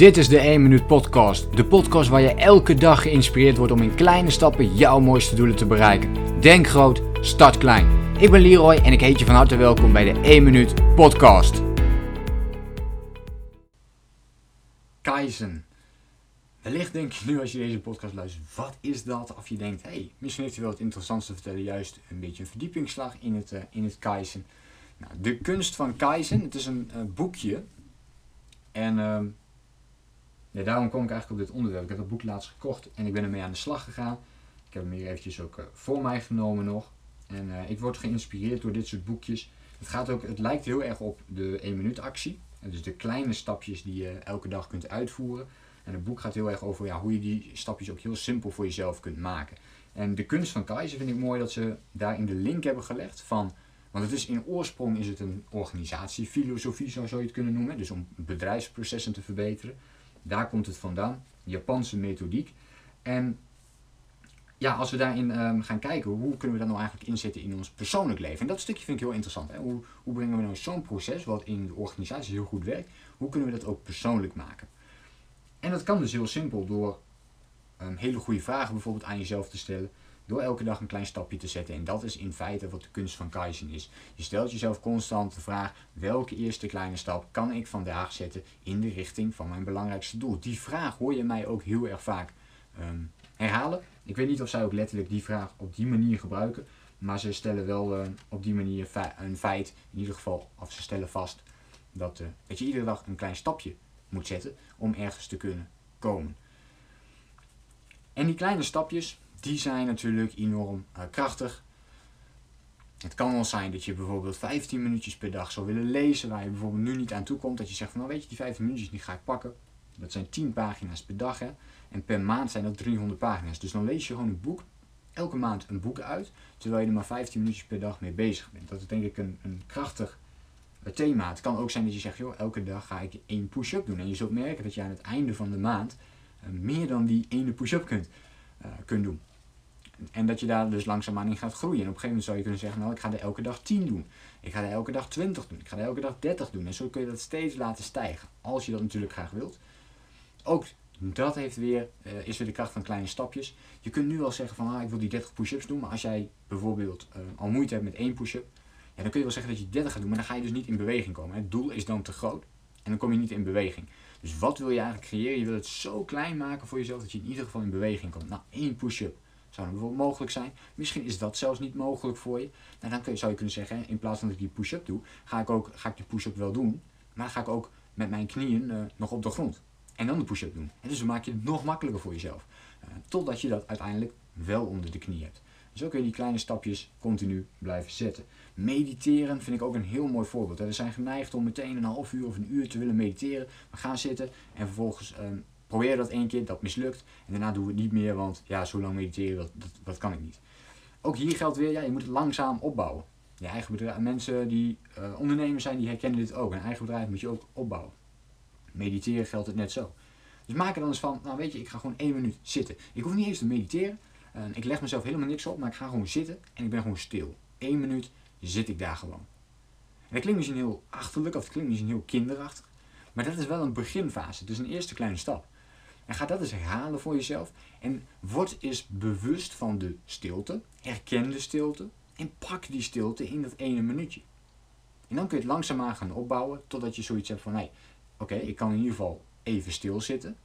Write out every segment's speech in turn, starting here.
Dit is de 1 Minuut Podcast. De podcast waar je elke dag geïnspireerd wordt om in kleine stappen jouw mooiste doelen te bereiken. Denk groot, start klein. Ik ben Leroy en ik heet je van harte welkom bij de 1 Minuut Podcast. Kaizen. Wellicht denk je nu als je deze podcast luistert, wat is dat? Of je denkt, hey, misschien heeft hij wel het interessantste te vertellen, juist een beetje een verdiepingsslag in het, uh, in het Kaizen. Nou, de kunst van Kaizen, het is een uh, boekje. En uh, ja, daarom kom ik eigenlijk op dit onderwerp. Ik heb dat boek laatst gekocht en ik ben ermee aan de slag gegaan. Ik heb hem hier eventjes ook uh, voor mij genomen nog. En ik word geïnspireerd door dit soort boekjes. Het, gaat ook, het lijkt heel erg op de 1 minuut actie. Dus de kleine stapjes die je elke dag kunt uitvoeren. En het boek gaat heel erg over ja, hoe je die stapjes ook heel simpel voor jezelf kunt maken. En de kunst van Kaizen vind ik mooi dat ze daarin de link hebben gelegd van. Want het is in oorsprong is het een organisatiefilosofie, zo zou je het kunnen noemen. Dus om bedrijfsprocessen te verbeteren. Daar komt het vandaan. Japanse methodiek. En ja, als we daarin um, gaan kijken, hoe kunnen we dat nou eigenlijk inzetten in ons persoonlijk leven? En dat stukje vind ik heel interessant. Hè? Hoe, hoe brengen we nou zo'n proces, wat in de organisatie heel goed werkt, hoe kunnen we dat ook persoonlijk maken? En dat kan dus heel simpel door um, hele goede vragen bijvoorbeeld aan jezelf te stellen. Door elke dag een klein stapje te zetten. En dat is in feite wat de kunst van Kaizen is. Je stelt jezelf constant de vraag: welke eerste kleine stap kan ik vandaag zetten in de richting van mijn belangrijkste doel? Die vraag hoor je mij ook heel erg vaak um, herhalen. Ik weet niet of zij ook letterlijk die vraag op die manier gebruiken. Maar ze stellen wel uh, op die manier een feit, in ieder geval, of ze stellen vast dat, uh, dat je iedere dag een klein stapje moet zetten om ergens te kunnen komen. En die kleine stapjes, die zijn natuurlijk enorm uh, krachtig. Het kan wel zijn dat je bijvoorbeeld 15 minuutjes per dag zou willen lezen, waar je bijvoorbeeld nu niet aan toe komt. Dat je zegt van nou weet je, die 15 minuutjes die ga ik pakken. Dat zijn 10 pagina's per dag hè. En per maand zijn dat 300 pagina's. Dus dan lees je gewoon een boek, elke maand een boek uit, terwijl je er maar 15 minuutjes per dag mee bezig bent. Dat is denk ik een, een krachtig het thema. Het kan ook zijn dat je zegt, joh, elke dag ga ik één push-up doen. En je zult merken dat je aan het einde van de maand uh, meer dan die ene push-up kunt, kunt doen. En dat je daar dus langzaamaan in gaat groeien. En op een gegeven moment zou je kunnen zeggen, nou ik ga er elke dag 10 doen. Ik ga er elke dag 20 doen. Ik ga er elke dag 30 doen. En zo kun je dat steeds laten stijgen. Als je dat natuurlijk graag wilt. Ook dat heeft weer, uh, is weer de kracht van kleine stapjes. Je kunt nu wel zeggen van ah, ik wil die 30 push-ups doen. Maar als jij bijvoorbeeld al moeite hebt met één push-up ja, dan kun je wel zeggen dat je 30 gaat doen, maar dan ga je dus niet in beweging komen. Het doel is dan te groot en dan kom je niet in beweging. Dus wat wil je eigenlijk creëren? Je wil het zo klein maken voor jezelf dat je in ieder geval in beweging komt. Nou, één push-up zou bijvoorbeeld mogelijk zijn. Misschien is dat zelfs niet mogelijk voor je. Nou, dan kun je, zou je kunnen zeggen, in plaats van dat ik die push-up doe, ga ik, ook, ga ik die push-up wel doen. Maar ga ik ook met mijn knieën uh, nog op de grond. En dan de push-up doen. En dus maak je het nog makkelijker voor jezelf. Uh, totdat je dat uiteindelijk wel onder de knie hebt. Zo kun je die kleine stapjes continu blijven zetten. Mediteren vind ik ook een heel mooi voorbeeld. We zijn geneigd om meteen een half uur of een uur te willen mediteren. We gaan zitten en vervolgens um, probeer dat één keer, dat mislukt. En daarna doen we het niet meer, want ja, zo lang mediteren, dat, dat, dat kan ik niet. Ook hier geldt weer, ja, je moet het langzaam opbouwen. Je eigen bedrijf, mensen die uh, ondernemers zijn, die herkennen dit ook. Een eigen bedrijf moet je ook opbouwen. Mediteren geldt het net zo. Dus maak er dan eens van, nou weet je, ik ga gewoon één minuut zitten. Ik hoef niet eens te mediteren. Ik leg mezelf helemaal niks op, maar ik ga gewoon zitten en ik ben gewoon stil. Eén minuut zit ik daar gewoon. En dat klinkt misschien heel achterlijk of het klinkt misschien heel kinderachtig. Maar dat is wel een beginfase. Dus een eerste kleine stap. En ga dat eens herhalen voor jezelf. En word eens bewust van de stilte. Herken de stilte. En pak die stilte in dat ene minuutje. En dan kun je het langzaamaan gaan opbouwen. Totdat je zoiets hebt van: hé, oké, ik kan in ieder geval even stilzitten.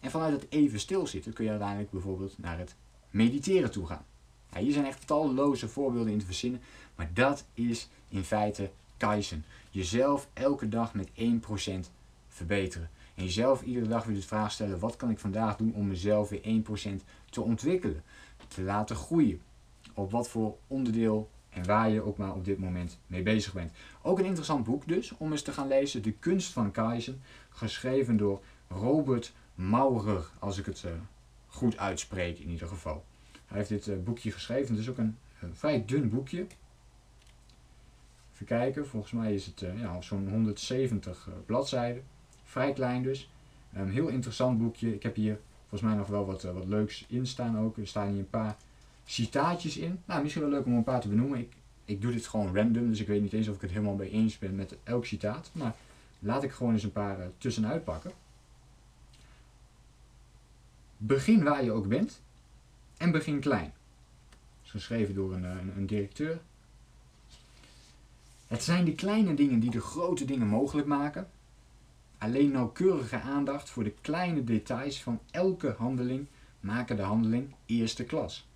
En vanuit het even stilzitten kun je uiteindelijk bijvoorbeeld naar het mediteren toe gaan. Hier zijn echt talloze voorbeelden in te verzinnen, maar dat is in feite Kaizen. Jezelf elke dag met 1% verbeteren. En jezelf iedere dag weer de vraag stellen: wat kan ik vandaag doen om mezelf weer 1% te ontwikkelen, te laten groeien? Op wat voor onderdeel en waar je ook maar op dit moment mee bezig bent. Ook een interessant boek dus om eens te gaan lezen: De kunst van Kaizen, geschreven door Robert Maurer, als ik het uh, goed uitspreek in ieder geval. Hij heeft dit uh, boekje geschreven. Het is ook een, vrij dun boekje. Even kijken, volgens mij is het uh, ja, zo'n 170 bladzijden. Vrij klein dus. Een heel interessant boekje. Ik heb hier volgens mij nog wel wat, wat leuks in staan ook. Er staan hier een paar citaatjes in. Nou, misschien wel leuk om een paar te benoemen. Ik, ik doe dit gewoon random, dus ik weet niet eens of ik het helemaal mee eens ben met elk citaat. Maar laat ik gewoon eens een paar tussenuit pakken. Begin waar je ook bent en begin klein. Dat is geschreven door een, een, een directeur. Het zijn de kleine dingen die de grote dingen mogelijk maken. Alleen nauwkeurige aandacht voor de kleine details van elke handeling maken de handeling eerste klas.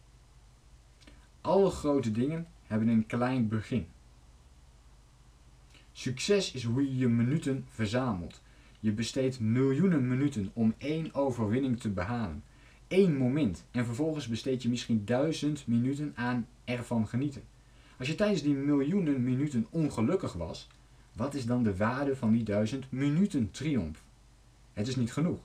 Alle grote dingen hebben een klein begin. Succes is hoe je je minuten verzamelt. Je besteedt miljoenen minuten om één overwinning te behalen. Eén moment. En vervolgens besteed je misschien duizend minuten aan ervan genieten. Als je tijdens die miljoenen minuten ongelukkig was, wat is dan de waarde van die duizend minuten triomf? Het is niet genoeg.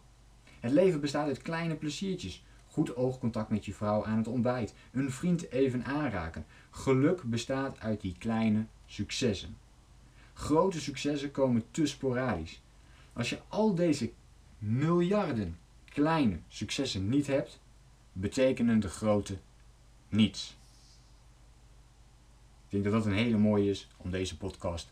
Het leven bestaat uit kleine pleziertjes. Goed oogcontact met je vrouw aan het ontbijt. Een vriend even aanraken. Geluk bestaat uit die kleine successen. Grote successen komen te sporadisch. Als je al deze miljarden kleine successen niet hebt, betekenen de grote niets. Ik denk dat dat een hele mooie is om deze podcast